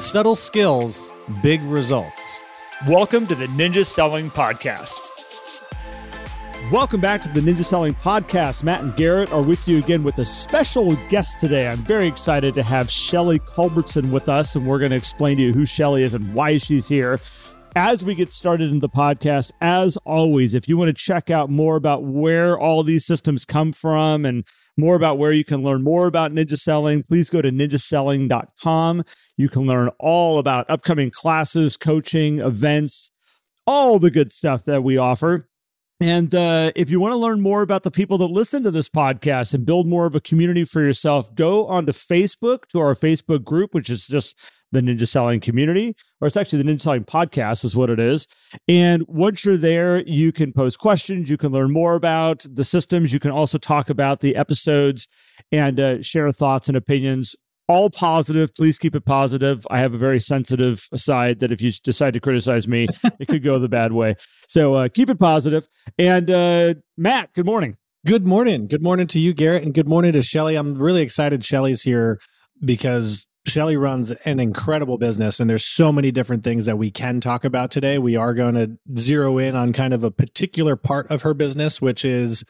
Subtle skills, big results. Welcome to the Ninja Selling Podcast. Welcome back to the Ninja Selling Podcast. Matt and Garrett are with you again with a special guest today. I'm very excited to have Shelley Culbertson with us, and we're going to explain to you who Shelley is and why she's here. As we get started in the podcast, as always, if you want to check out more about where all these systems come from and more about where you can learn more about ninja selling, please go to ninjaselling.com. You can learn all about upcoming classes, coaching, events, all the good stuff that we offer. And uh, if you want to learn more about the people that listen to this podcast and build more of a community for yourself, go onto Facebook to our Facebook group, which is just the Ninja Selling community, or it's actually the Ninja Selling podcast, is what it is. And once you're there, you can post questions, you can learn more about the systems, you can also talk about the episodes and uh, share thoughts and opinions all positive. Please keep it positive. I have a very sensitive side that if you decide to criticize me, it could go the bad way. So uh, keep it positive. And uh, Matt, good morning. Good morning. Good morning to you, Garrett, and good morning to Shelley. I'm really excited Shelley's here because Shelley runs an incredible business, and there's so many different things that we can talk about today. We are going to zero in on kind of a particular part of her business, which is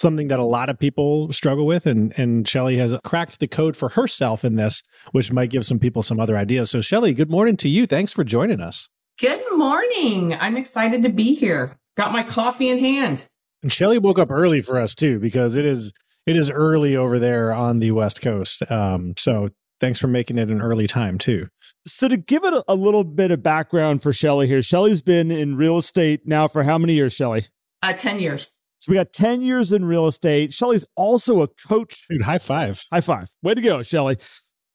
something that a lot of people struggle with and and Shelley has cracked the code for herself in this which might give some people some other ideas. So Shelley, good morning to you. Thanks for joining us. Good morning. I'm excited to be here. Got my coffee in hand. And Shelley woke up early for us too because it is it is early over there on the West Coast. Um so thanks for making it an early time too. So to give it a, a little bit of background for Shelley here, Shelley's been in real estate now for how many years, Shelley? Uh 10 years. So we got 10 years in real estate. Shelley's also a coach. Dude, high five. High five. Way to go, Shelley.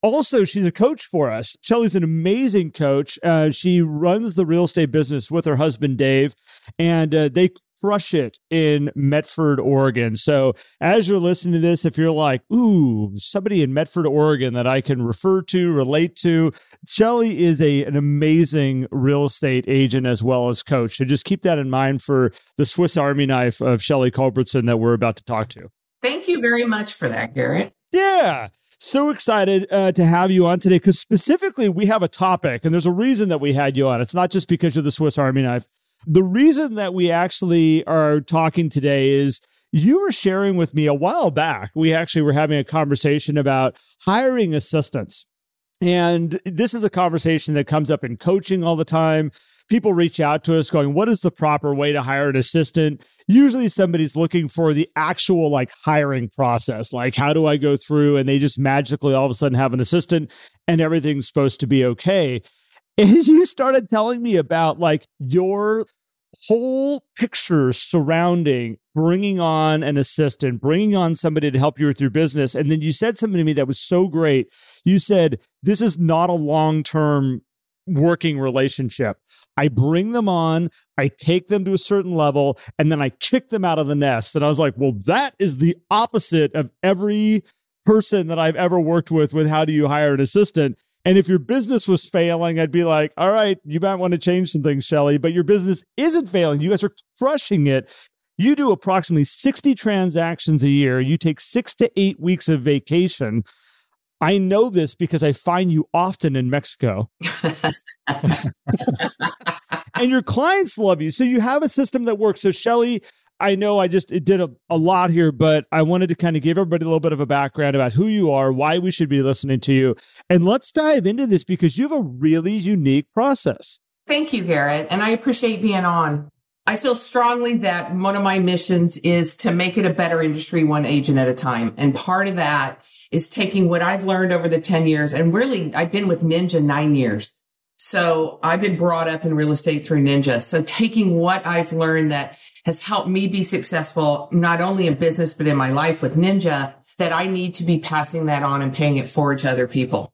Also, she's a coach for us. Shelley's an amazing coach. Uh, she runs the real estate business with her husband, Dave, and uh, they crush it in Medford, Oregon. So as you're listening to this, if you're like, ooh, somebody in Medford, Oregon that I can refer to, relate to, Shelley is a an amazing real estate agent as well as coach. So just keep that in mind for the Swiss Army knife of Shelley Culbertson that we're about to talk to. Thank you very much for that, Garrett. Yeah. So excited uh, to have you on today because specifically we have a topic, and there's a reason that we had you on. It's not just because you're the Swiss Army knife. The reason that we actually are talking today is you were sharing with me a while back. We actually were having a conversation about hiring assistants. And this is a conversation that comes up in coaching all the time. People reach out to us going, What is the proper way to hire an assistant? Usually somebody's looking for the actual like hiring process. Like, how do I go through? And they just magically all of a sudden have an assistant and everything's supposed to be okay. And you started telling me about like your whole picture surrounding bringing on an assistant, bringing on somebody to help you with your business. And then you said something to me that was so great. You said, This is not a long term working relationship. I bring them on, I take them to a certain level, and then I kick them out of the nest. And I was like, Well, that is the opposite of every person that I've ever worked with with how do you hire an assistant and if your business was failing, I'd be like, all right, you might want to change some things, Shelley, but your business isn't failing. You guys are crushing it. You do approximately 60 transactions a year. You take six to eight weeks of vacation. I know this because I find you often in Mexico. and your clients love you. So you have a system that works. So, Shelley, I know I just it did a, a lot here, but I wanted to kind of give everybody a little bit of a background about who you are, why we should be listening to you. And let's dive into this because you have a really unique process. Thank you, Garrett. And I appreciate being on. I feel strongly that one of my missions is to make it a better industry one agent at a time. And part of that is taking what I've learned over the 10 years and really I've been with Ninja nine years. So I've been brought up in real estate through Ninja. So taking what I've learned that has helped me be successful, not only in business, but in my life with Ninja, that I need to be passing that on and paying it forward to other people.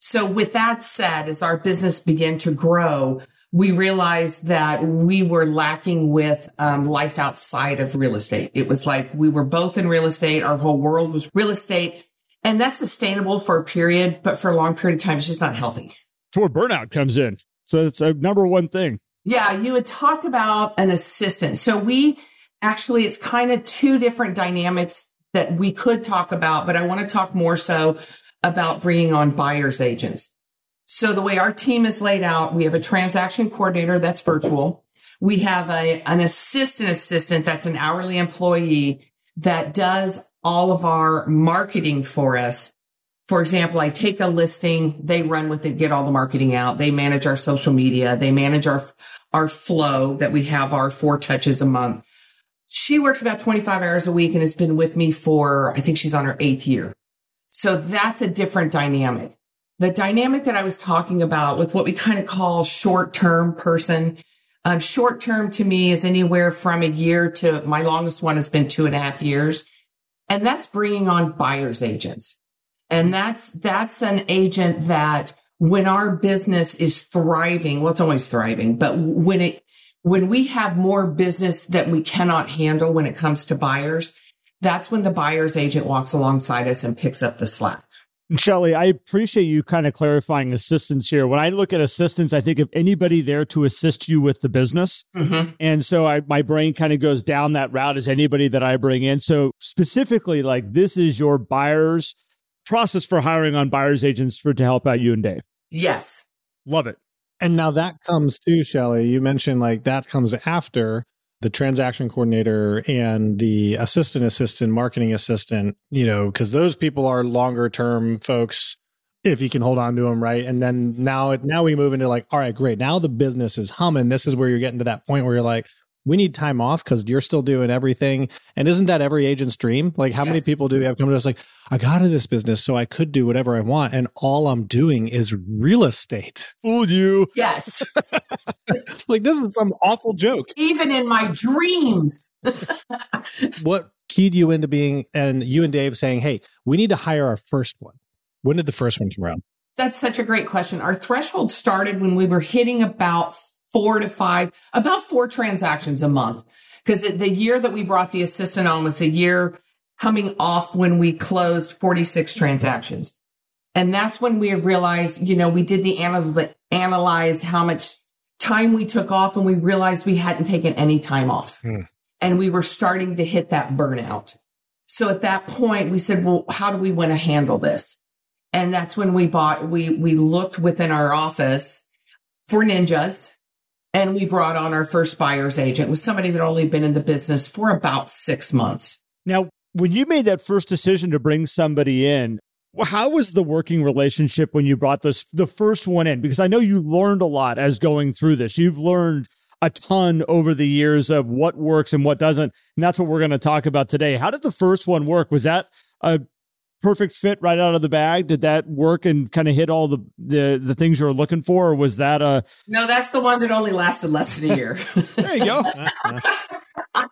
So with that said, as our business began to grow, we realized that we were lacking with um, life outside of real estate. It was like we were both in real estate. Our whole world was real estate. And that's sustainable for a period, but for a long period of time, it's just not healthy. It's where burnout comes in. So it's a number one thing. Yeah, you had talked about an assistant. So we actually, it's kind of two different dynamics that we could talk about, but I want to talk more so about bringing on buyer's agents. So the way our team is laid out, we have a transaction coordinator that's virtual. We have a, an assistant assistant that's an hourly employee that does all of our marketing for us. For example, I take a listing, they run with it, get all the marketing out. They manage our social media. They manage our, our flow that we have our four touches a month. She works about 25 hours a week and has been with me for, I think she's on her eighth year. So that's a different dynamic. The dynamic that I was talking about with what we kind of call short term person um, short term to me is anywhere from a year to my longest one has been two and a half years. And that's bringing on buyer's agents. And that's, that's an agent that when our business is thriving, well, it's always thriving, but when it, when we have more business that we cannot handle when it comes to buyers, that's when the buyer's agent walks alongside us and picks up the slack. Shelley, I appreciate you kind of clarifying assistance here. When I look at assistance, I think of anybody there to assist you with the business. Mm-hmm. And so I, my brain kind of goes down that route as anybody that I bring in. So specifically, like this is your buyer's process for hiring on buyer's agents for to help out you and Dave. Yes. Love it. And now that comes too, Shelley. You mentioned like that comes after the transaction coordinator and the assistant assistant marketing assistant you know because those people are longer term folks if you can hold on to them right and then now now we move into like all right great now the business is humming this is where you're getting to that point where you're like we need time off because you're still doing everything. And isn't that every agent's dream? Like, how yes. many people do we have come to us like, I got into this business so I could do whatever I want, and all I'm doing is real estate. Fooled you. Yes. like this is some awful joke. Even in my dreams. what keyed you into being and you and Dave saying, "Hey, we need to hire our first one." When did the first one come around? That's such a great question. Our threshold started when we were hitting about four to five, about four transactions a month. Because the year that we brought the assistant on was a year coming off when we closed 46 transactions. And that's when we realized, you know, we did the analyze, analyzed how much time we took off and we realized we hadn't taken any time off. Hmm. And we were starting to hit that burnout. So at that point, we said, well, how do we want to handle this? And that's when we bought, we, we looked within our office for ninjas and we brought on our first buyer's agent was somebody that only been in the business for about six months. Now, when you made that first decision to bring somebody in, how was the working relationship when you brought this the first one in? Because I know you learned a lot as going through this. You've learned a ton over the years of what works and what doesn't. And that's what we're going to talk about today. How did the first one work? Was that a perfect fit right out of the bag? Did that work and kind of hit all the, the the things you were looking for, or was that a? No, that's the one that only lasted less than a year. there you go.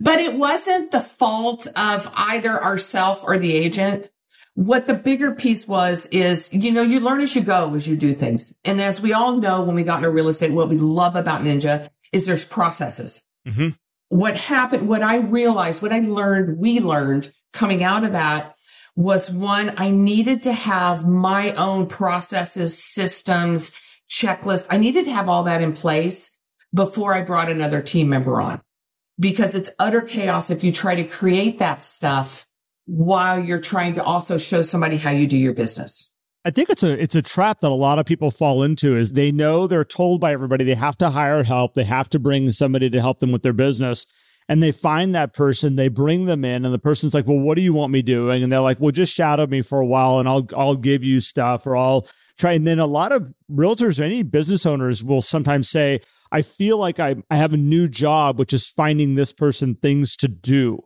but it wasn't the fault of either ourself or the agent. What the bigger piece was is, you know, you learn as you go as you do things. And as we all know, when we got into real estate, what we love about Ninja is there's processes. Mm-hmm. What happened, what I realized, what I learned, we learned coming out of that was one, I needed to have my own processes, systems, checklist. I needed to have all that in place before I brought another team member on because it's utter chaos if you try to create that stuff while you're trying to also show somebody how you do your business. I think it's a it's a trap that a lot of people fall into is they know they're told by everybody they have to hire help, they have to bring somebody to help them with their business and they find that person, they bring them in, and the person's like, "Well, what do you want me doing?" And they're like, "Well, just shadow me for a while, and I'll I'll give you stuff, or I'll try." And then a lot of realtors or any business owners will sometimes say, "I feel like I I have a new job, which is finding this person things to do."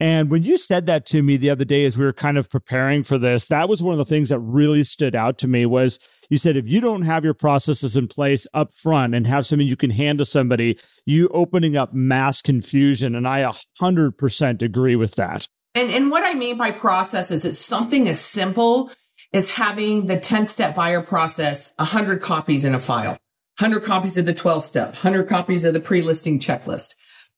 And when you said that to me the other day as we were kind of preparing for this, that was one of the things that really stood out to me was you said if you don't have your processes in place up front and have something you can hand to somebody, you opening up mass confusion. And I 100% agree with that. And, and what I mean by process is it's something as simple as having the 10 step buyer process, 100 copies in a file, 100 copies of the 12 step, 100 copies of the pre listing checklist.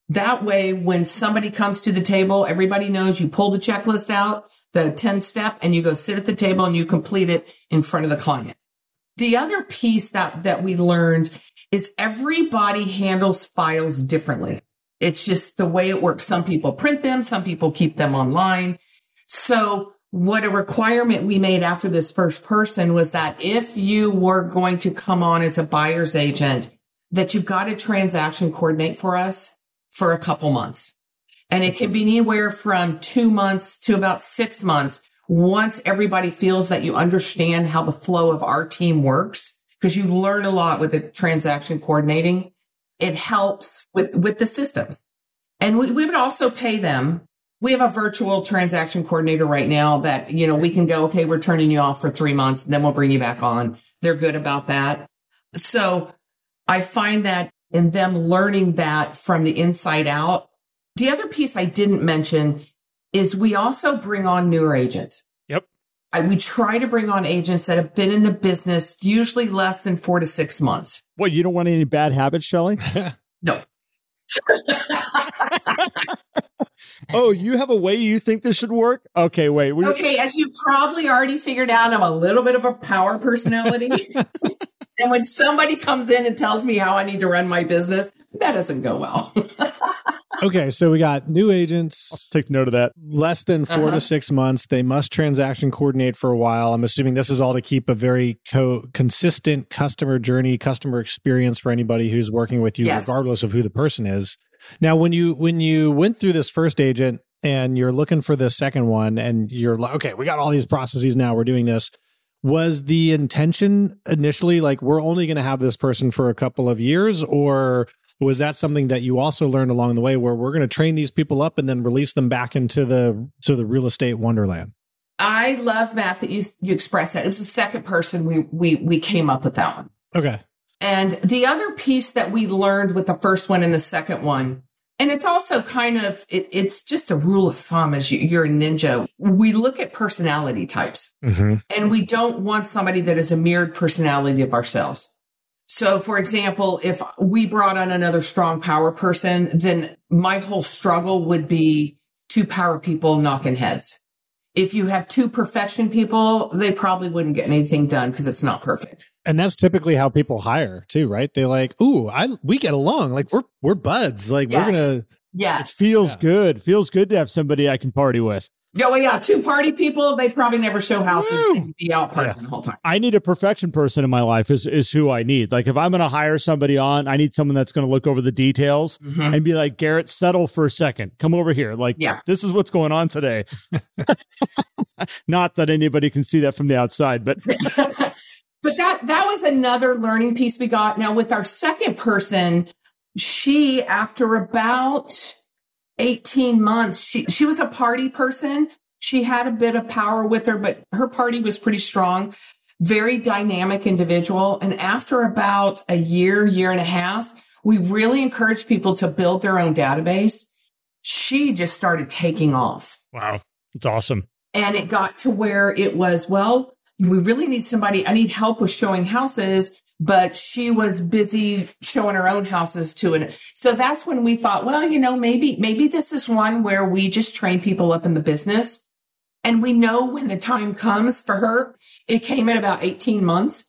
That way, when somebody comes to the table, everybody knows you pull the checklist out, the 10 step, and you go sit at the table and you complete it in front of the client. The other piece that, that we learned is everybody handles files differently. It's just the way it works. Some people print them, some people keep them online. So what a requirement we made after this first person was that if you were going to come on as a buyer's agent, that you've got a transaction coordinate for us for a couple months. And it can be anywhere from two months to about six months once everybody feels that you understand how the flow of our team works, because you learn a lot with the transaction coordinating. It helps with, with the systems. And we, we would also pay them. We have a virtual transaction coordinator right now that, you know, we can go, okay, we're turning you off for three months, then we'll bring you back on. They're good about that. So I find that in them learning that from the inside out. The other piece I didn't mention is we also bring on newer agents. Yep. I, we try to bring on agents that have been in the business usually less than four to six months. What, you don't want any bad habits, Shelley? No. oh, you have a way you think this should work? Okay, wait. We, Okay, as you probably already figured out, I'm a little bit of a power personality. and when somebody comes in and tells me how I need to run my business, that doesn't go well. Okay, so we got new agents, take note of that. less than 4 Uh-huh. to six months. They must transaction coordinate for a while. I'm assuming this is all to keep a very co- consistent customer journey, customer experience for anybody who's working with you, Yes. regardless of who the person is. Now, when you when you went through this first agent and you're looking for the second one, and you're like, okay, we got all these processes now. We're doing this. Was the intention initially like we're only going to have this person for a couple of years, or was that something that you also learned along the way where we're going to train these people up and then release them back into the to the real estate wonderland I love Matt that you you expressed that. It was the second person we we we came up with that one. okay And the other piece that we learned with the first one and the second one, and it's also kind of it, it's just a rule of thumb as you, you're a ninja. We look at personality types, mm-hmm. and we don't want somebody that is a mirrored personality of ourselves. So, for example, if we brought on another strong power person, then my whole struggle would be two power people knocking heads. If you have two perfection people, they probably wouldn't get anything done because it's not perfect. and that's typically how people hire too right they're like ooh i we get along like we're we're buds like Yes. we're gonna Yes. Feels Yeah. good. Feels good to have somebody I can party with. Oh yeah, two party people. They probably never show houses. Woo! They'd be out partying the whole time. I need a perfection person in my life is is who I need. Like if I'm going to hire somebody on, I need someone that's going to look over the details Mhm. and be like, "Garrett, settle for a second. Come over here. Like Yeah. this is what's going on today." Not that anybody can see that from the outside, but but that that was another learning piece we got. Now with our second person, she after about 18 months, she she was a party person. She had a bit of power with her, but her party was pretty strong. Very dynamic individual. And after about a year, year and a half, we really encouraged people to build their own database. She just started taking off. wow, it's awesome. And it got to where it was, well, we really need somebody. I need help with showing houses, but she was busy showing her own houses too. And so that's when we thought, well, you know, maybe, maybe this is one where we just train people up in the business. And we know when the time comes for her, it came in about 18 months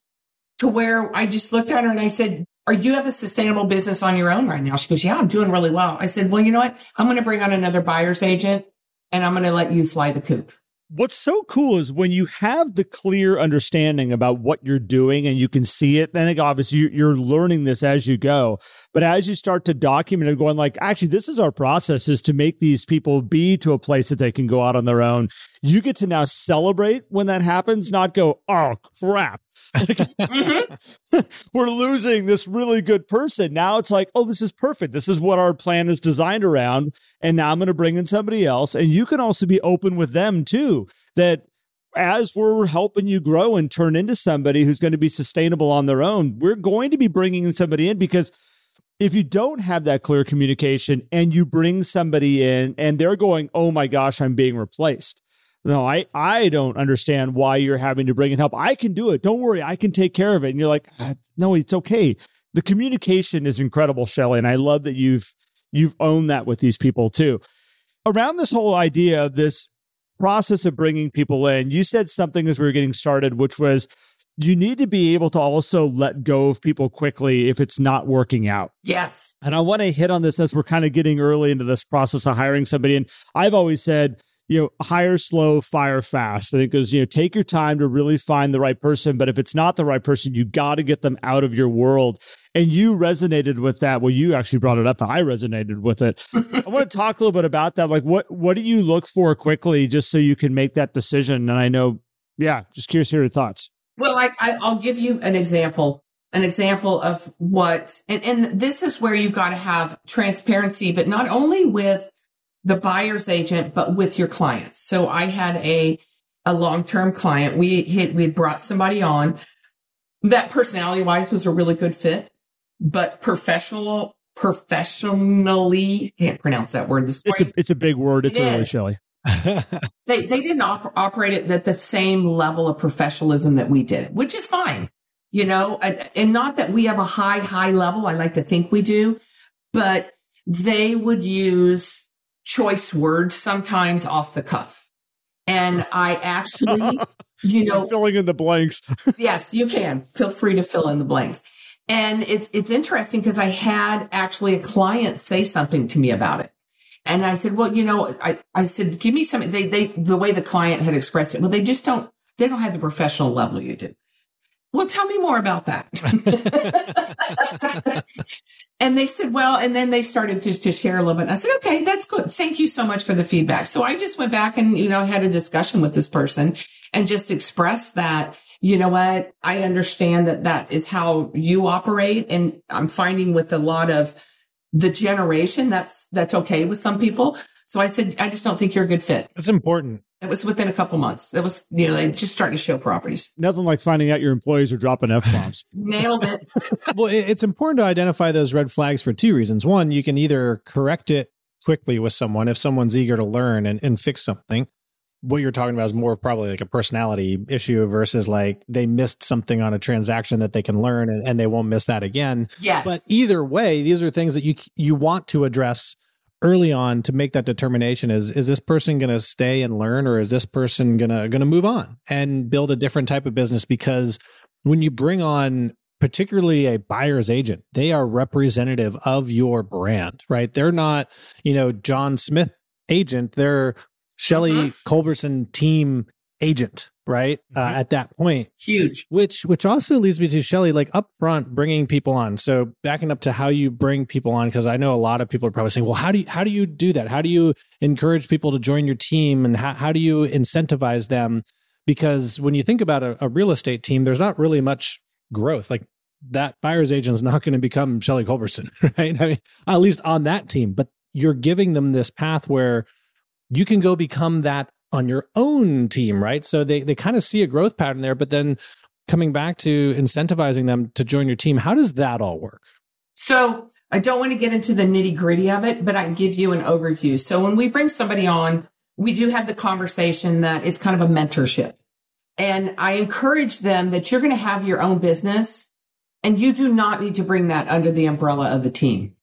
to where I just looked at her and I said, are you have a sustainable business on your own right now? She goes, yeah, I'm doing really well. I said, well, you know what? I'm going to bring on another buyer's agent and I'm going to let you fly the coop. What's so cool is when you have the clear understanding about what you're doing and you can see it. Then obviously you- you're learning this as you go. But as you start to document and going like, actually, this is our process is to make these people be to a place that they can go out on their own. You get to now celebrate when that happens, not go, oh crap. Mm-hmm. We're losing this really good person. Now it's like, oh, this is perfect. This is what our plan is designed around. And now I'm going to bring in somebody else. And you can also be open with them too, that as we're helping you grow and turn into somebody who's going to be sustainable on their own, we're going to be bringing in somebody in because if you don't have that clear communication and you bring somebody in and they're going, oh my gosh, I'm being replaced. No, I, I don't understand why you're having to bring in help. I can do it. Don't worry. I can take care of it. And you're like, "Ah, no, it's okay. The communication is incredible, Shelley. And I love that you've, you've owned that with these people too. Around this whole idea of this process of bringing people in, you said something as we were getting started, which was you need to be able to also let go of people quickly if it's not working out. Yes. And I want to hit on this as we're kind of getting early into this process of hiring somebody. And I've always said, you know, hire slow, fire fast. I think because, you know, take your time to really find the right person. But if it's not the right person, you got to get them out of your world. And you resonated with that. Well, you actually brought it up and I resonated with it. I want to talk a little bit about that. Like what what do you look for quickly just so you can make that decision? And I know, yeah, just curious to hear your thoughts. Well, I, I I'll give you an example an example of what, and, and this is where you've got to have transparency, but not only with the buyer's agent, but with your clients. So I had a, a long-term client. We hit, we brought somebody on that personality wise was a really good fit, but professional, professionally, can't pronounce that word this It's a, it's a big word. It's it early, Shelley. they, they didn't op- operate at the same level of professionalism that we did, which is fine you know, and not that we have a high, high level. I like to think we do, but they would use choice words sometimes off the cuff. And I actually, you know, filling in the blanks. yes, you can feel free to fill in the blanks. And it's, it's interesting because I had actually a client say something to me about it. And I said, well, you know, I, I said, give me some, they, they, the way the client had expressed it, well, they just don't, they don't have the professional level you do. Well, tell me more about that. and they said, well, and then they started to, to share a little bit. And I said, okay, that's good. Thank you so much for the feedback. So I just went back and, you know, had a discussion with this person and just expressed that, you know what? I understand that that is how you operate. And I'm finding with a lot of the generation, that's, that's okay with some people. So I said, I just don't think you're a good fit. That's important. It was within a couple months. It was, you know, they just starting to show properties. Nothing like finding out your employees are dropping F bombs. Nailed it. well, it's important to identify those red flags for two reasons. One, you can either correct it quickly with someone if someone's eager to learn and, and fix something. What you're talking about is more probably like a personality issue versus like they missed something on a transaction that they can learn and, and they won't miss that again. Yes. But either way, these are things that you you want to address early on to make that determination is is this person going to stay and learn or is this person going to going to move on and build a different type of business because when you bring on particularly a buyer's agent they are representative of your brand right they're not you know John Smith agent they're Shelley uh-huh. Culbertson team agent right uh, mm-hmm. uh, at that point. Huge. Which which also leads me to shelley like up front bringing people on. So backing up to how you bring people on because i know a lot of people are probably saying well how do you how do you do that? How do you encourage people to join your team and how, how do you incentivize them? Because when you think about a, a real estate team there's not really much growth. Like that buyer's agent is not going to become shelley culbertson right? I mean at least on that team. But you're giving them this path where you can go become that on your own team, right? So they they kind of see a growth pattern there, but then coming back to incentivizing them to join your team, how does that all work? So I don't want to get into the nitty gritty of it, but I can give you an overview. So when we bring somebody on, we do have the conversation that it's kind of a mentorship. And I encourage them that you're going to have your own business and you do not need to bring that under the umbrella of the team.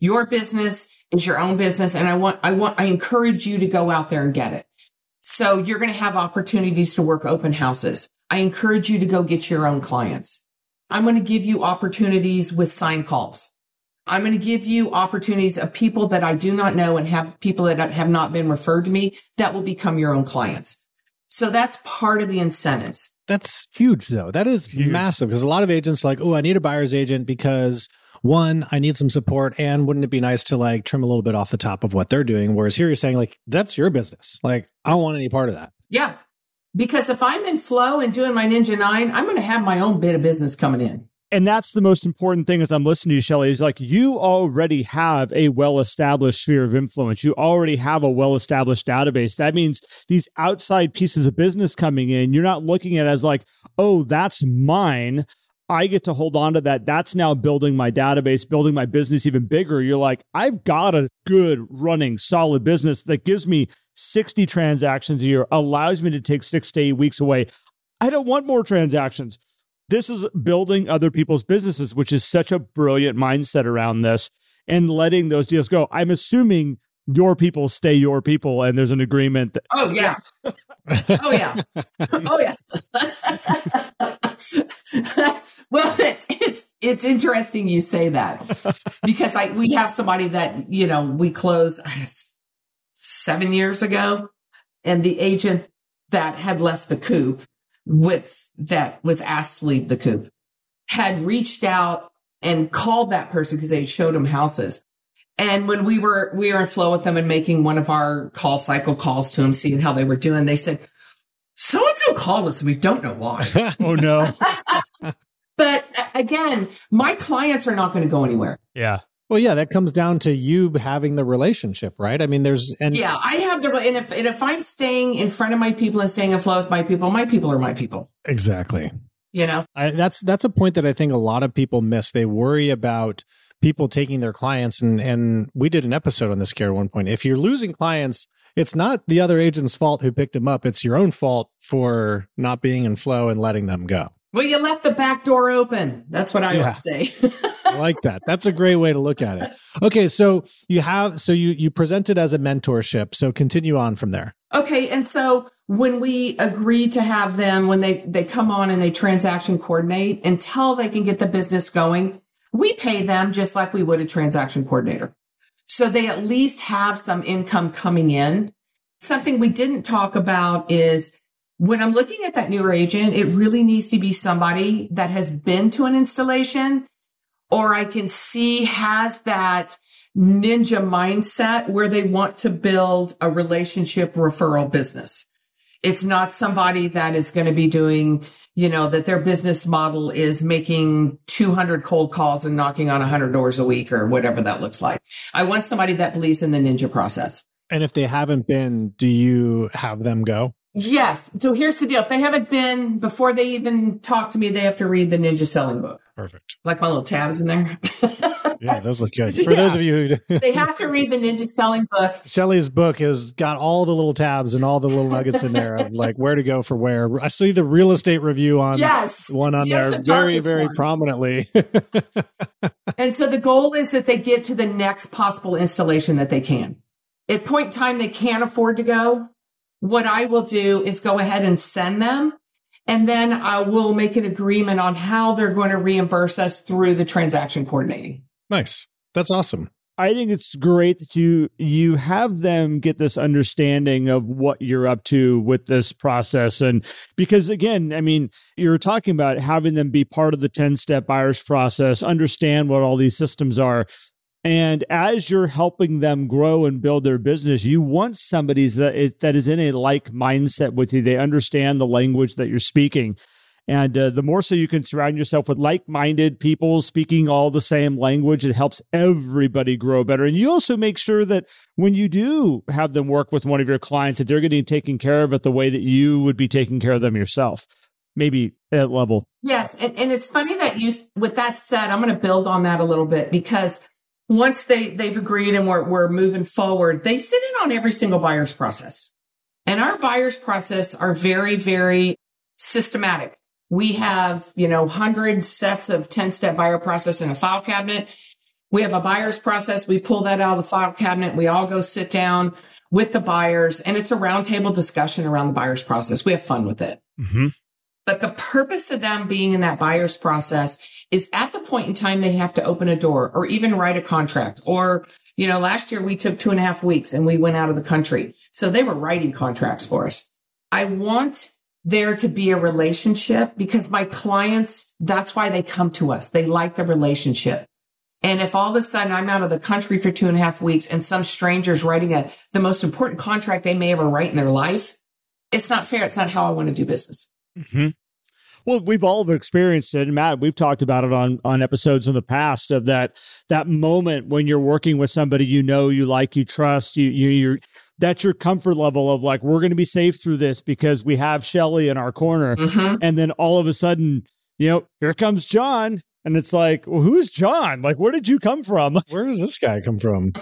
Your business is your own business. And I want, I want, I encourage you to go out there and get it. So you're going to have opportunities to work open houses. I encourage you to go get your own clients. I'm going to give you opportunities with sign calls. I'm going to give you opportunities of people that I do not know and have people that have not been referred to me that will become your own clients. So that's part of the incentives. That's huge though. That is huge. massive because a lot of agents are like, oh, I need a buyer's agent because one, I need some support. And wouldn't it be nice to like trim a little bit off the top of what they're doing? Whereas here you're saying, like, that's your business. Like, I don't want any part of that. Yeah. Because if I'm in flow and doing my Ninja Nine, I'm going to have my own bit of business coming in. And that's the most important thing as I'm listening to you, Shelley, is like you already have a well established sphere of influence. You already have a well established database. That means these outside pieces of business coming in, you're not looking at as like, oh, that's mine. I get to hold on to that. That's now building my database, building my business even bigger. You're like, I've got a good running solid business that gives me 60 transactions a year, allows me to take six to eight weeks away. I don't want more transactions. This is building other people's businesses, which is such a brilliant mindset around this and letting those deals go. I'm assuming your people stay your people and there's an agreement that oh yeah oh yeah oh yeah well it's, it's it's interesting you say that because i we have somebody that you know we closed seven years ago and the agent that had left the coop with that was asked to leave the coop had reached out and called that person because they showed him houses. And when we were, we were in flow with them and making one of our call cycle calls to them, seeing how they were doing, they said, so and so called us. And we don't know why. oh no. but uh, again, my clients are not going to go anywhere. Yeah. Well, yeah, that comes down to you having the relationship, right? I mean, there's and yeah, I have the and if and if I'm staying in front of my people and staying in flow with my people, my people are my people. Exactly. You know, I, that's that's a point that I think a lot of people miss. They worry about people taking their clients, and and we did an episode on this Garrett one point. If you're losing clients, it's not the other agent's fault who picked them up. It's your own fault for not being in flow and letting them go. Well, you left the back door open. That's what I yeah. would say. I like that. That's a great way to look at it. Okay, so you have so you you presented as a mentorship. So continue on from there. Okay, and so when we agree to have them when they they come on and they transaction coordinate until they can get the business going, we pay them just like we would a transaction coordinator. So they at least have some income coming in. Something we didn't talk about is when I'm looking at that newer agent, it really needs to be somebody that has been to an installation or I can see has that ninja mindset where they want to build a relationship referral business. It's not somebody that is going to be doing, you know, that their business model is making 200 cold calls and knocking on 100 doors a week or whatever that looks like. I want somebody that believes in the ninja process. And if they haven't been, do you have them go? Yes. So here's the deal. If they haven't been before they even talk to me, they have to read the Ninja Selling Book. Perfect. Like my little tabs in there. yeah, those look good. For yeah. those of you who they have to read the Ninja Selling Book. Shelley's book has got all the little tabs and all the little nuggets in there of like where to go for where. I see the real estate review on yes. one on yes, there the very, very one. prominently. and so the goal is that they get to the next possible installation that they can. At point in time they can't afford to go, what I will do is go ahead and send them. And then I will make an agreement on how they're going to reimburse us through the transaction coordinating. Nice. That's awesome. I think it's great that you you have them get this understanding of what you're up to with this process and because again, I mean, you're talking about having them be part of the 10-step buyers process, understand what all these systems are. And as you're helping them grow and build their business, you want somebody that that is in a like mindset with you. They understand the language that you're speaking. And uh, the more so you can surround yourself with like minded people speaking all the same language, it helps everybody grow better. And you also make sure that when you do have them work with one of your clients, that they're getting taken care of it the way that you would be taking care of them yourself. Maybe at level. Yes. And, and it's funny that you, with that said, I'm going to build on that a little bit because once they, they've agreed and we're, we're moving forward, they sit in on every single buyer's process. And our buyer's process are very, very systematic. We have, you know, hundreds sets of 10 step buyer process in a file cabinet. We have a buyer's process. We pull that out of the file cabinet. We all go sit down with the buyers and it's a roundtable discussion around the buyer's process. We have fun with it. Mm-hmm. But the purpose of them being in that buyer's process is at the point in time they have to open a door or even write a contract. Or, you know, last year we took two and a half weeks and we went out of the country. So they were writing contracts for us. I want there to be a relationship because my clients, that's why they come to us. They like the relationship. And if all of a sudden I'm out of the country for two and a half weeks and some stranger's writing a, the most important contract they may ever write in their life, it's not fair. It's not how I want to do business. Mm-hmm. Well, we've all experienced it, and Matt, we've talked about it on on episodes in the past of that that moment when you're working with somebody you know, you like, you trust, you you you're that's your comfort level of like we're going to be safe through this because we have Shelley in our corner, mm-hmm. and then all of a sudden, you know, here comes John, and it's like, well, who's John? Like, where did you come from? Where does this guy come from?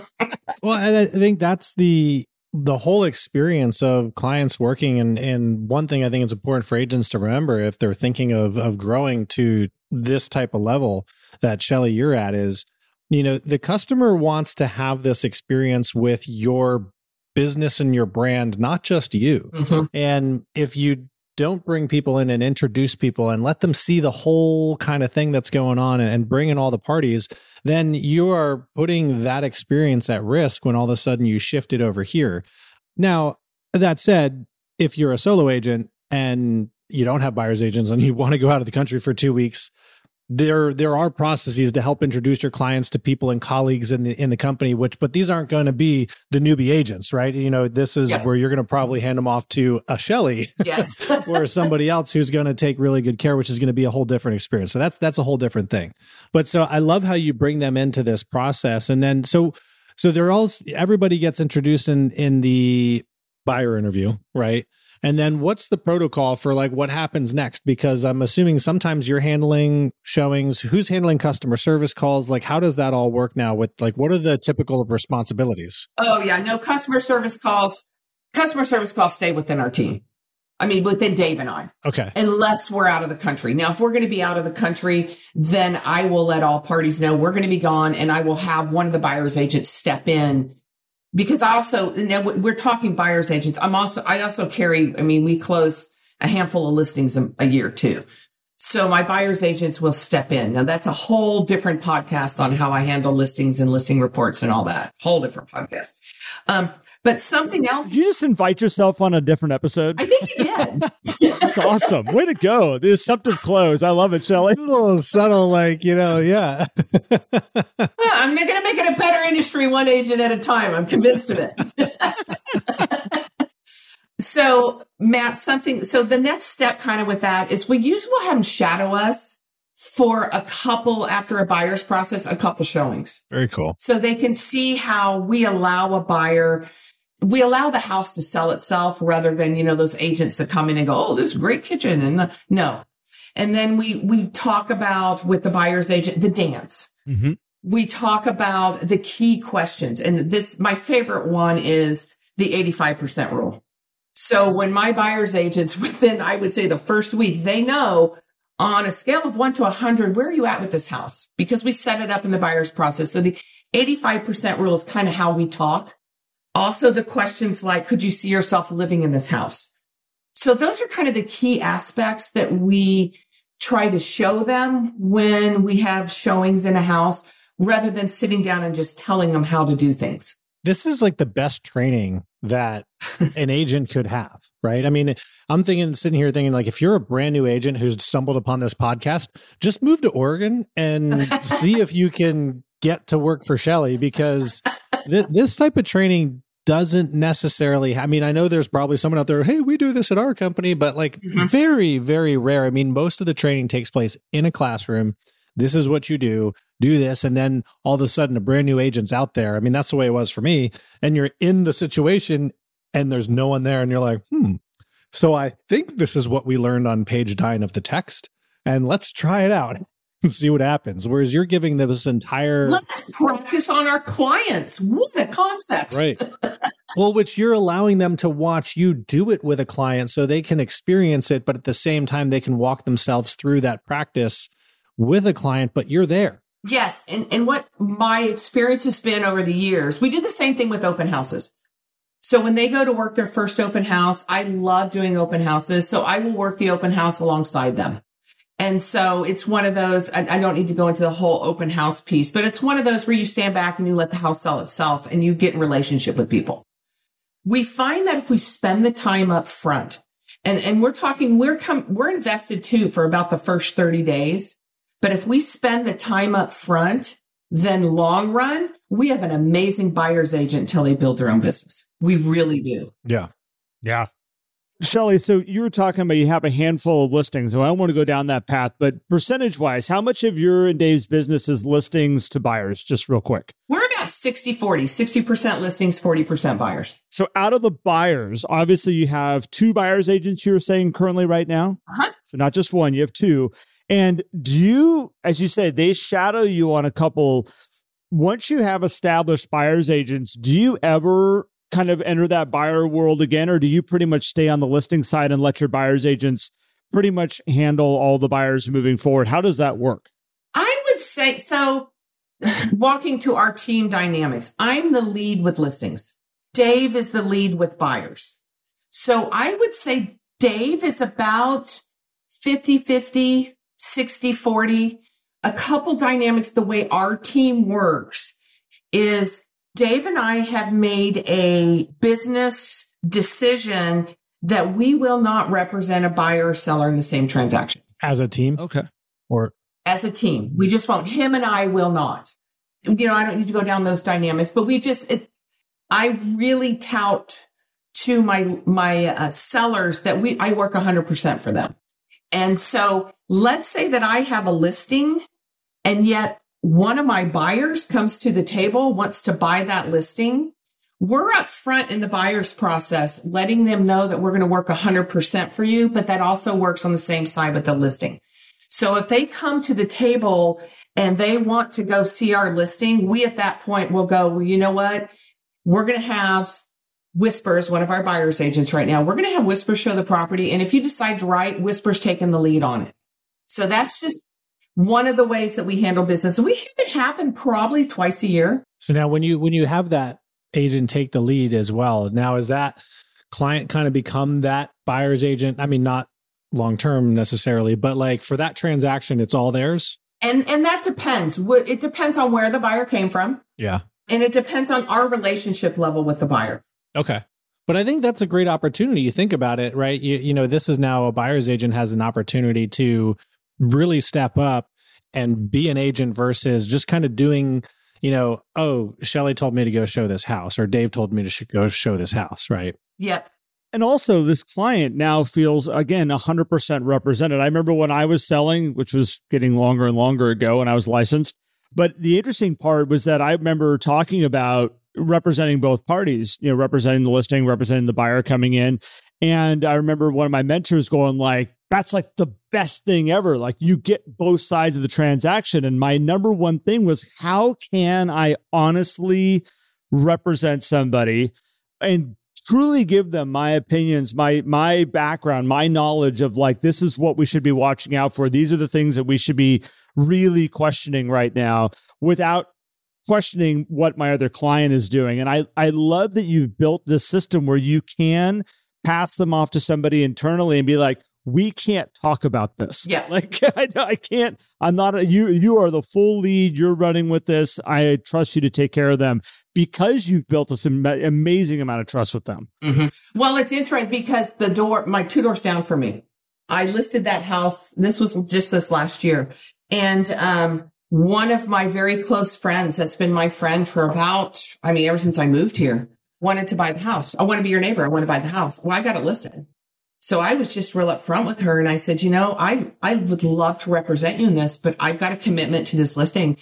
well, and I think that's the the whole experience of clients working and and one thing I think it's important for agents to remember if they're thinking of of growing to this type of level that Shelley you're at is you know the customer wants to have this experience with your business and your brand not just you mm-hmm. and if you don't bring people in and introduce people and let them see the whole kind of thing that's going on and, and bring in all the parties, then you are putting that experience at risk when all of a sudden you shift it over here. Now, That said, if you're a solo agent and you don't have buyer's agents and you want to go out of the country for two weeks, there there are processes to help introduce your clients to people and colleagues in the in the company which but these aren't going to be the newbie agents right? You know this is where you're going to probably hand them off to a shelley yes. or somebody else who's going to take really good care which is going to be a whole different experience. So that's that's a whole different thing. But so i love how you bring them into this process. And then so so they're all everybody gets introduced in in the buyer interview right and then what's the protocol for like what happens next? Because I'm assuming sometimes you're handling showings. Who's handling customer service calls? Like, how does that all work now with like, what are the typical responsibilities? Oh, yeah. No customer service calls. Customer service calls stay within our team. I mean, within Dave and I. Okay. Unless we're out of the country. Now, if we're going to be out of the country, then I will let all parties know we're going to be gone and I will have one of the buyer's agents step in because I also, now we're talking buyer's agents. I'm also, I also carry, I mean, we close a handful of listings a, a year too. So my buyer's agents will step in. Now that's a whole different podcast on how I handle listings and listing reports and all that. Whole different podcast. Um, but something else. Did you just invite yourself on a different episode? I think you did. That's awesome. Way to go. The assumptive close. I love it, Shelley. a little subtle, like, you know, yeah. I'm going to make it a better industry one agent at a time. I'm convinced of it. so, Matt, something, so the next step kind of with that is we usually will have them shadow us for a couple after a buyer's process, a couple showings. Very cool. So they can see how we allow a buyer we allow the house to sell itself rather than, you know, those agents that come in and go, Oh, this is a great kitchen. And the, no. And then we, we talk about with the buyer's agent, the dance. Mm-hmm. We talk about the key questions. And this, my favorite one is the 85% rule. So when my buyer's agents within, I would say the first week, they know on a scale of one to a hundred, where are you at with this house? Because we set it up in the buyer's process. So the 85% rule is kind of how we talk. Also the questions like, could you see yourself living in this house? So those are kind of the key aspects that we try to show them when we have showings in a house rather than sitting down and just telling them how to do things. This is like the best training that an agent could have, right? I mean, I'm thinking, sitting here thinking, like, if you're a brand new agent who's stumbled upon this podcast, just move to Oregon and see if you can get to work for Shelley because th- this type of training doesn't necessarily i mean i know there's probably someone out there hey we do this at our company but like mm-hmm. very very rare. I mean most of the training takes place in a classroom. This is what you do do this and then all of a sudden a brand new agent's out there. I mean that's the way it was for me. And you're in the situation and there's no one there and you're like hmm. So i think this is what we learned on page nine of the text and let's try it out see what happens. Whereas you're giving them this entire let's practice on our clients. What a concept. Right. well, which you're allowing them to watch you do it with a client so they can experience it, but at the same time they can walk themselves through that practice with a client, but you're there. Yes. And and what my experience has been over the years, we do the same thing with open houses. So when they go to work their first open house, I love doing open houses. So I will work the open house alongside them. And so it's one of those, I, I, don't need to go into the whole open house piece, but it's one of those where you stand back and you let the house sell itself and you get in relationship with people. We find that if we spend the time up front and, and we're talking, we're come, we're invested too for about the first 30 days. But if we spend the time up front, then long run, we have an amazing buyer's agent until they build their own business. We really do. Yeah. Yeah. Shelley, so you were talking about you have a handful of listings. So I don't want to go down that path, but percentage wise, how much of your and Dave's business is listings to buyers? Just real quick. We're about 60 40, 60% listings, 40% buyers. So out of the buyers, obviously you have two buyers agents you're saying currently right now. Uh-huh. So not just one, you have two. And do you, as you said, they shadow you on a couple. Once you have established buyers agents, do you ever kind of enter that buyer world again, or do you pretty much stay on the listing side and let your buyer's agents pretty much handle all the buyers moving forward? How does that work? I would say so. Walking to our team dynamics, I'm the lead with listings. Dave is the lead with buyers. So I would say Dave is about 50 50, 60 40. A couple dynamics, the way our team works is Dave and I have made a business decision that we will not represent a buyer or seller in the same transaction as a team. Okay. Or as a team. We just won't. Him and I will not. You know, I don't need to go down those dynamics, but we just, it, I really tout to my, my uh, sellers that we, I work 100% for them. And so let's say that I have a listing and yet one of my buyers comes to the table, wants to buy that listing. We're up front in the buyer's process, letting them know that we're going to work 100% for you, but that also works on the same side with the listing. So if they come to the table and they want to go see our listing, we at that point will go, well, you know what? We're going to have Whispers, one of our buyer's agents right now. We're going to have Whispers show the property. And if you decide to write, Whispers taking the lead on it. So that's just one of the ways that we handle business. And we have it happen probably twice a year. So now when you when you have that agent take the lead as well, now is that client kind of become that buyer's agent? I mean, not long term necessarily, but like for that transaction, it's all theirs. And and that depends. It depends on where the buyer came from. Yeah. And it depends on our relationship level with the buyer. Okay. But I think that's a great opportunity. You think about it, right? You, you know, this is now a buyer's agent has an opportunity to really step up and be an agent versus just kind of doing, you know, oh, Shelley told me to go show this house or Dave told me to sh- go show this house, right? Yep. And also, this client now feels, again, 100% represented. I remember when I was selling, which was getting longer and longer ago, and I was licensed. But the interesting part was that I remember talking about representing both parties, you know, representing the listing, representing the buyer coming in. And I remember one of my mentors going like, that's like the best thing ever. Like you get both sides of the transaction. And my number one thing was how can I honestly represent somebody and truly give them my opinions, my my background, my knowledge of like this is what we should be watching out for. These are the things that we should be really questioning right now without questioning what my other client is doing. And I I love that you built this system where you can pass them off to somebody internally and be like, we can't talk about this. Yeah. Like I, I can't, I'm not a, you, you are the full lead. You're running with this. I trust you to take care of them because you've built this amazing amount of trust with them. Mm-hmm. Well, it's interesting because the door, my two doors down for me, I listed that house. This was just this last year. And, um, one of my very close friends that's been my friend for about, I mean, ever since I moved here, wanted to buy the house. I want to be your neighbor. I want to buy the house. Well, I got it listed. So I was just real upfront with her and I said, you know, I, I would love to represent you in this, but I've got a commitment to this listing.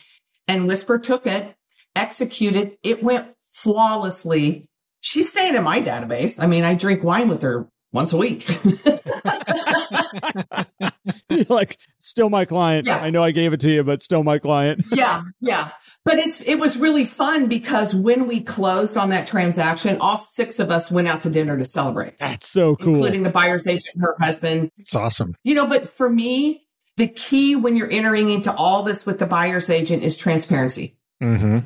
And Whisper took it, executed. It went flawlessly. She's staying in my database. I mean, I drink wine with her once a week. You're like, still my client. Yeah. I know I gave it to you, but still my client. yeah. Yeah. But it's, it was really fun because when we closed on that transaction, all six of us went out to dinner to celebrate. That's so cool. Including the buyer's agent and her husband. It's awesome. You know, but for me, the key when you're entering into all this with the buyer's agent is transparency. Mm-hmm.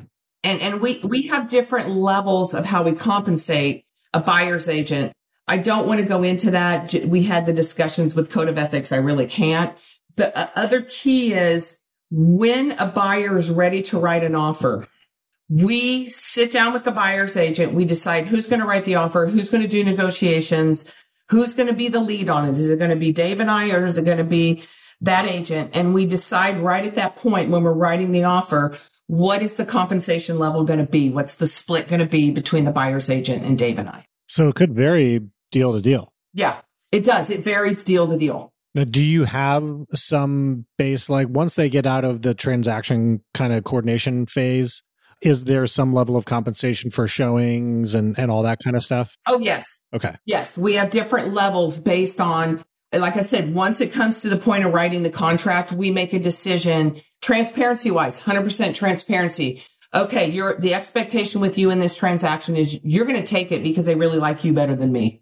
And, and we, we have different levels of how we compensate a buyer's agent I don't want to go into that. We had the discussions with code of ethics. I really can't. The uh, other key is when a buyer is ready to write an offer, we sit down with the buyer's agent. We decide who's going to write the offer, who's going to do negotiations, who's going to be the lead on it. Is it going to be Dave and I, or is it going to be that agent? And we decide right at that point when we're writing the offer, what is the compensation level going to be? What's the split going to be between the buyer's agent and Dave and I? So it could vary deal to deal. Yeah, it does. It varies deal to deal. Now, do you have some base, like once they get out of the transaction kind of coordination phase, is there some level of compensation for showings and, and all that kind of stuff? Oh, yes. Okay. Yes. We have different levels based on, like I said, once it comes to the point of writing the contract, we make a decision transparency wise, 100% transparency okay, you're the expectation with you in this transaction is you're going to take it because they really like you better than me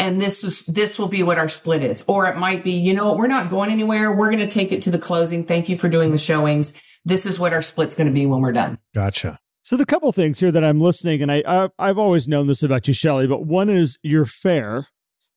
and this was this will be what our split is. Or it might be you know what we're not going anywhere. We're going to take it to the closing. Thank you for doing the showings. This is what our split's going to be when we're done. Gotcha. So the couple things here that i'm listening and i, I i've always known this about you shelley but one is you're fair.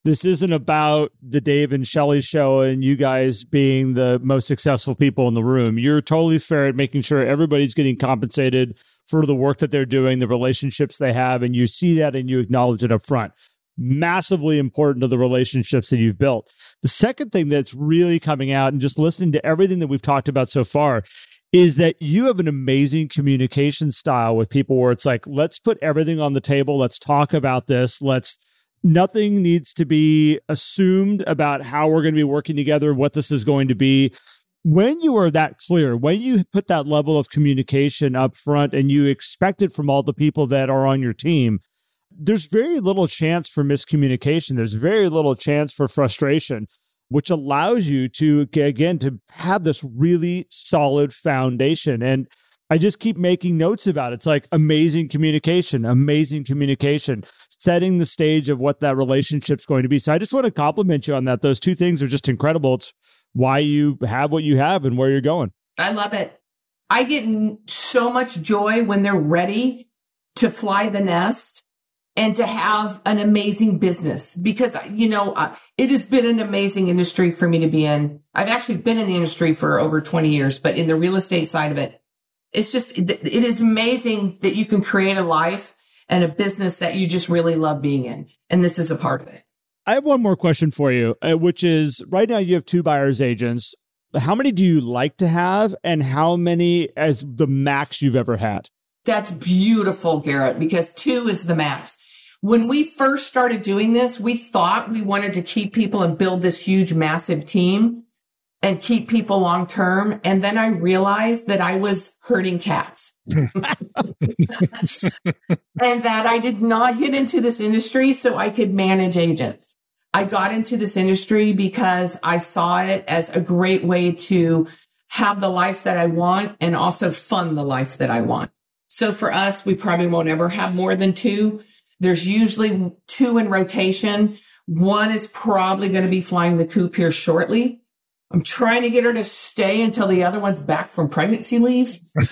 This isn't about the Dave and Shelley show and you guys being the most successful people in the room. You're totally fair at making sure everybody's getting compensated for the work that they're doing, the relationships they have, and you see that and you acknowledge it up front. Massively important to the relationships that you've built. The second thing that's really coming out and just listening to everything that we've talked about so far is that you have an amazing communication style with people where it's like, let's put everything on the table. Let's talk about this. Let's, nothing needs to be assumed about how we're going to be working together, what this is going to be. When you are that clear, when you put that level of communication up front and you expect it from all the people that are on your team, there's very little chance for miscommunication. There's very little chance for frustration, which allows you to, again, to have this really solid foundation. And I just keep making notes about it. It's like amazing communication, amazing communication, setting the stage of what that relationship's going to be. So I just want to compliment you on that. Those two things are just incredible. It's why you have what you have and where you're going. I love it. I get so much joy when they're ready to fly the nest and to have an amazing business because, you know, uh, it has been an amazing industry for me to be in. I've actually been in the industry for over 20 years, but in the real estate side of it, it's just, it is amazing that you can create a life and a business that you just really love being in. And this is a part of it. I have one more question for you, uh, which is right now you have two buyer's agents. How many do you like to have, and how many as the max you've ever had? That's beautiful, Garrett, because two is the max. When we first started doing this, we thought we wanted to keep people and build this huge, massive team and keep people long term. And then I realized that I was hurting cats. and that I did not get into this industry so I could manage agents. I got into this industry because I saw it as a great way to have the life that I want and also fund the life that I want. So for us, we probably won't ever have more than two there's usually two in rotation. One is probably going to be flying the coop here shortly. I'm trying to get her to stay until the other one's back from pregnancy leave.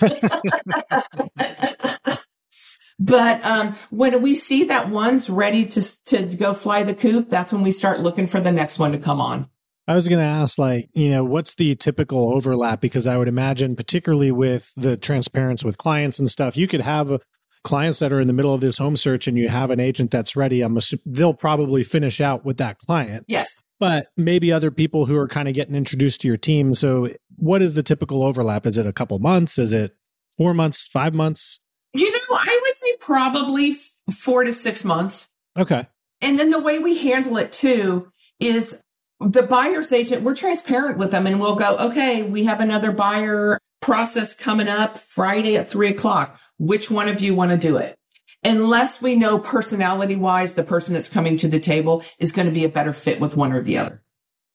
but um, when we see that one's ready to to go fly the coop, that's when we start looking for the next one to come on. I was going to ask, like, you know, what's the typical overlap? Because I would imagine, particularly with the transparency with clients and stuff, you could have a, clients that are in the middle of this home search and you have an agent that's ready, I'm assu- they'll probably finish out with that client. Yes. But maybe other people who are kind of getting introduced to your team. So, what is the typical overlap? Is it a couple months? Is it four months, five months? You know, I would say probably four to six months. Okay. And then the way we handle it too is the buyer's agent, we're transparent with them and we'll go, okay, we have another buyer process coming up Friday at three o'clock. Which one of you want to do it? Unless we know personality wise, the person that's coming to the table is going to be a better fit with one or the other.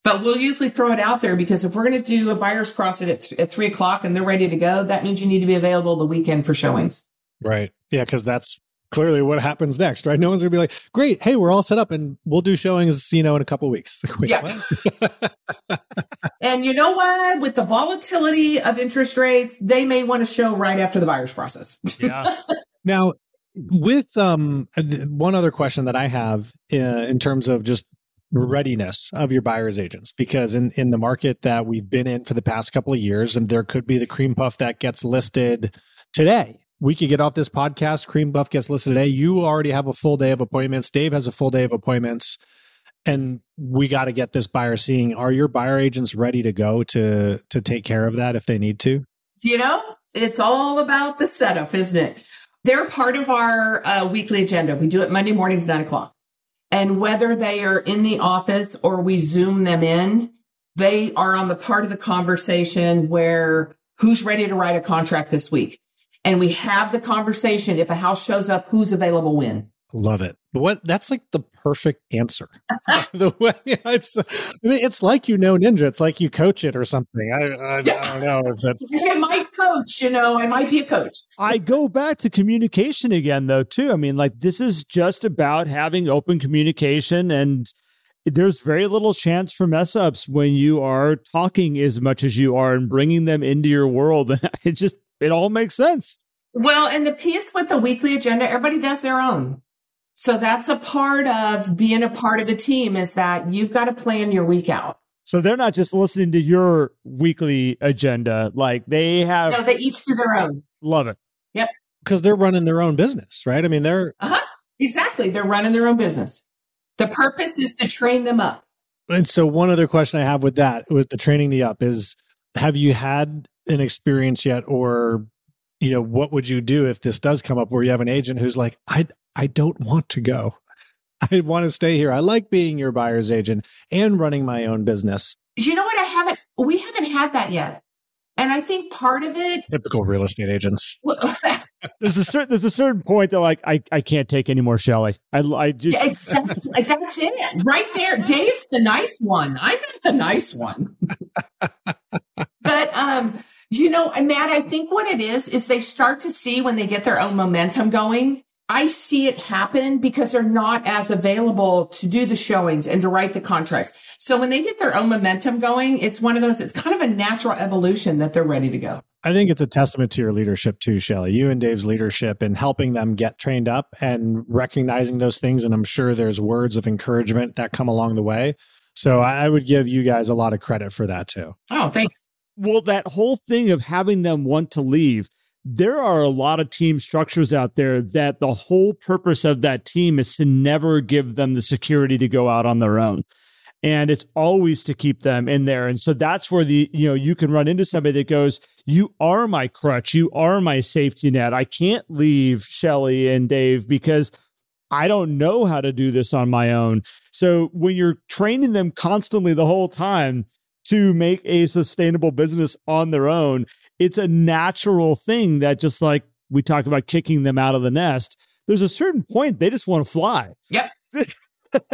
But we'll usually throw it out there because if we're going to do a buyer's process at, th- at three o'clock and they're ready to go, that means you need to be available the weekend for showings. Right. Yeah. Cause that's clearly what happens next, right? No one's gonna be like, "Great, hey, we're all set up, and we'll do showings, you know, in a couple weeks." Wait, yeah. and you know what? With the volatility of interest rates, they may want to show right after the buyer's process. yeah. Now, with um, one other question that I have uh, in terms of just readiness of your buyers agents because in in the market that we've been in for the past couple of years and there could be the cream puff that gets listed today we could get off this podcast. Cream Buff gets listed today. You already have a full day of appointments. Dave has a full day of appointments. And we got to get this buyer seeing. Are your buyer agents ready to go to to take care of that if they need to? You know, it's all about the setup, isn't it? They're part of our uh, weekly agenda. We do it Monday mornings, nine o'clock. And whether they are in the office or we Zoom them in, they are on the part of the conversation where who's ready to write a contract this week? And we have the conversation. If a house shows up, who's available when? Love it. What that's like the perfect answer. the way it's, I mean, it's like you know ninja. It's like you coach it or something. I, I. I don't know. It's, I might coach. You know, I might be a coach. I go back to communication again, though. Too. I mean, like this is just about having open communication, and there's very little chance for mess ups when you are talking as much as you are and bringing them into your world. And it just it all makes sense. Well, and the piece with the weekly agenda, everybody does their own. So that's a part of being a part of the team is that you've got to plan your week out. So they're not just listening to your weekly agenda, like they have. No, they each do their own. Love it. Yep. Because they're running their own business, right? I mean, they're. Uh huh. Exactly. They're running their own business. The purpose is to train them up. And so, one other question I have with that, with the training the up, is have you had an experience yet, or you know, what would you do if this does come up where you have an agent who's like, I I don't want to go. I want to stay here. I like being your buyer's agent and running my own business. You know what? I haven't, we haven't had that yet. And I think part of it, typical real estate agents. there's a certain there's a certain point that like I, I can't take any more Shelley. I I just exactly. like that's it right there. Dave's the nice one. I'm not the nice one. but um, you know, Matt, I think what it is is they start to see when they get their own momentum going I see it happen because they're not as available to do the showings and to write the contracts. So when they get their own momentum going, it's one of those, it's kind of a natural evolution that they're ready to go. I think it's a testament to your leadership too, Shelley. You and Dave's leadership in helping them get trained up and recognizing those things. And I'm sure there's words of encouragement that come along the way. So I would give you guys a lot of credit for that too. Oh, thanks. Well, that whole thing of having them want to leave there are a lot of team structures out there that the whole purpose of that team is to never give them the security to go out on their own and it's always to keep them in there and so that's where the you know you can run into somebody that goes you are my crutch you are my safety net i can't leave shelley and dave because I don't know how to do this on my own. So when you're training them constantly the whole time, to make a sustainable business on their own. It's a natural thing that just like we talk about kicking them out of the nest, there's a certain point they just want to fly. Yep.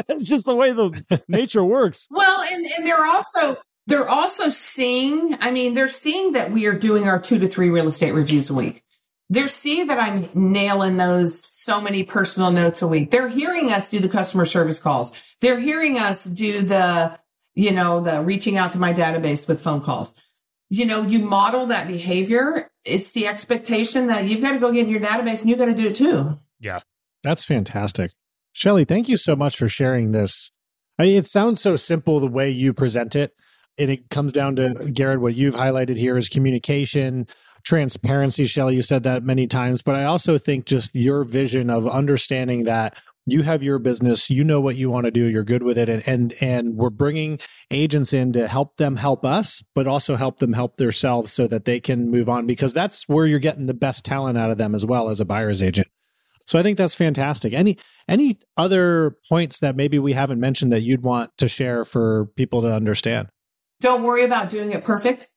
it's just the way the nature works. Well, and, and they're also they're also seeing, I mean, they're seeing that we are doing our two to three real estate reviews a week. They're seeing that I'm nailing those so many personal notes a week. They're hearing us do the customer service calls. They're hearing us do the you know, the reaching out to my database with phone calls. You know, you model that behavior. It's the expectation that you've got to go get in your database and you've got to do it too. Yeah. That's fantastic. Shelley, thank you so much for sharing this. I mean, it sounds so simple the way you present it. And it comes down to, Garrett, what you've highlighted here is communication, transparency. Shelley, you said that many times. But I also think just your vision of understanding that you have your business you know what you want to do you're good with it and and and we're bringing agents in to help them help us but also help them help themselves so that they can move on because that's where you're getting the best talent out of them as well as a buyer's agent. So i think that's fantastic. Any any other points that maybe we haven't mentioned that you'd want to share for people to understand? Don't worry about doing it perfect.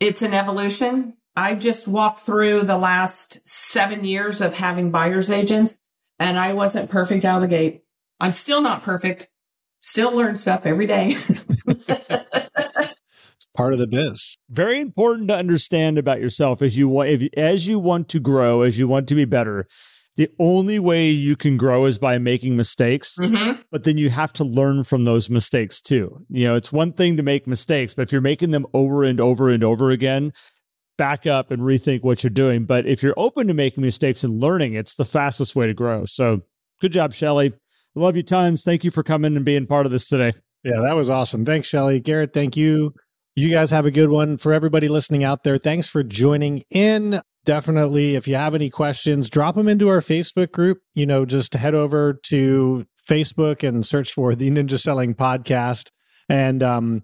It's an evolution. I just walked through the last seven years of having buyer's agents and I wasn't perfect out of the gate. I'm still not perfect. Still learn stuff every day. it's part of the biz. Very important to understand about yourself as you want if, as you want to grow, as you want to be better. The only way you can grow is by making mistakes, mm-hmm. but then you have to learn from those mistakes too. You know, it's one thing to make mistakes, but if you're making them over and over and over again, back up and rethink what you're doing. But if you're open to making mistakes and learning, it's the fastest way to grow. So good job, Shelley. I love you tons. Thank you for coming and being part of this today. Yeah, that was awesome. Thanks, Shelley. Garrett, thank you. You guys have a good one. For everybody listening out there, thanks for joining in. Definitely, if you have any questions, drop them into our Facebook group. You know, just head over to Facebook and search for the Ninja Selling Podcast. And um,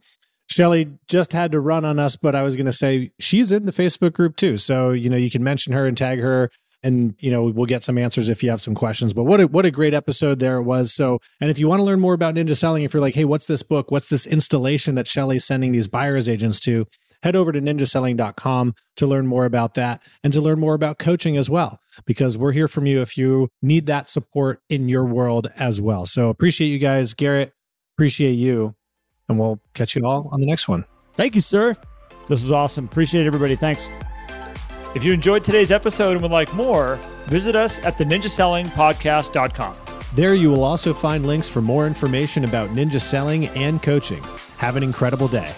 Shelley just had to run on us, but I was going to say she's in the Facebook group too. So, you know, you can mention her and tag her and, you know, we'll get some answers if you have some questions. But what a, what a great episode there it was. So, and if you want to learn more about ninja selling, if you're like, hey, what's this book? What's this installation that Shelley's sending these buyer's agents to? Head over to ninjaselling.com to learn more about that and to learn more about coaching as well, because we're here from you if you need that support in your world as well. So appreciate you guys. Garrett, appreciate you and we'll catch you all on the next one. Thank you, sir. This was awesome. Appreciate it, everybody. Thanks. If you enjoyed today's episode and would like more, visit us at the ninjasellingpodcast.com. There you will also find links for more information about ninja selling and coaching. Have an incredible day.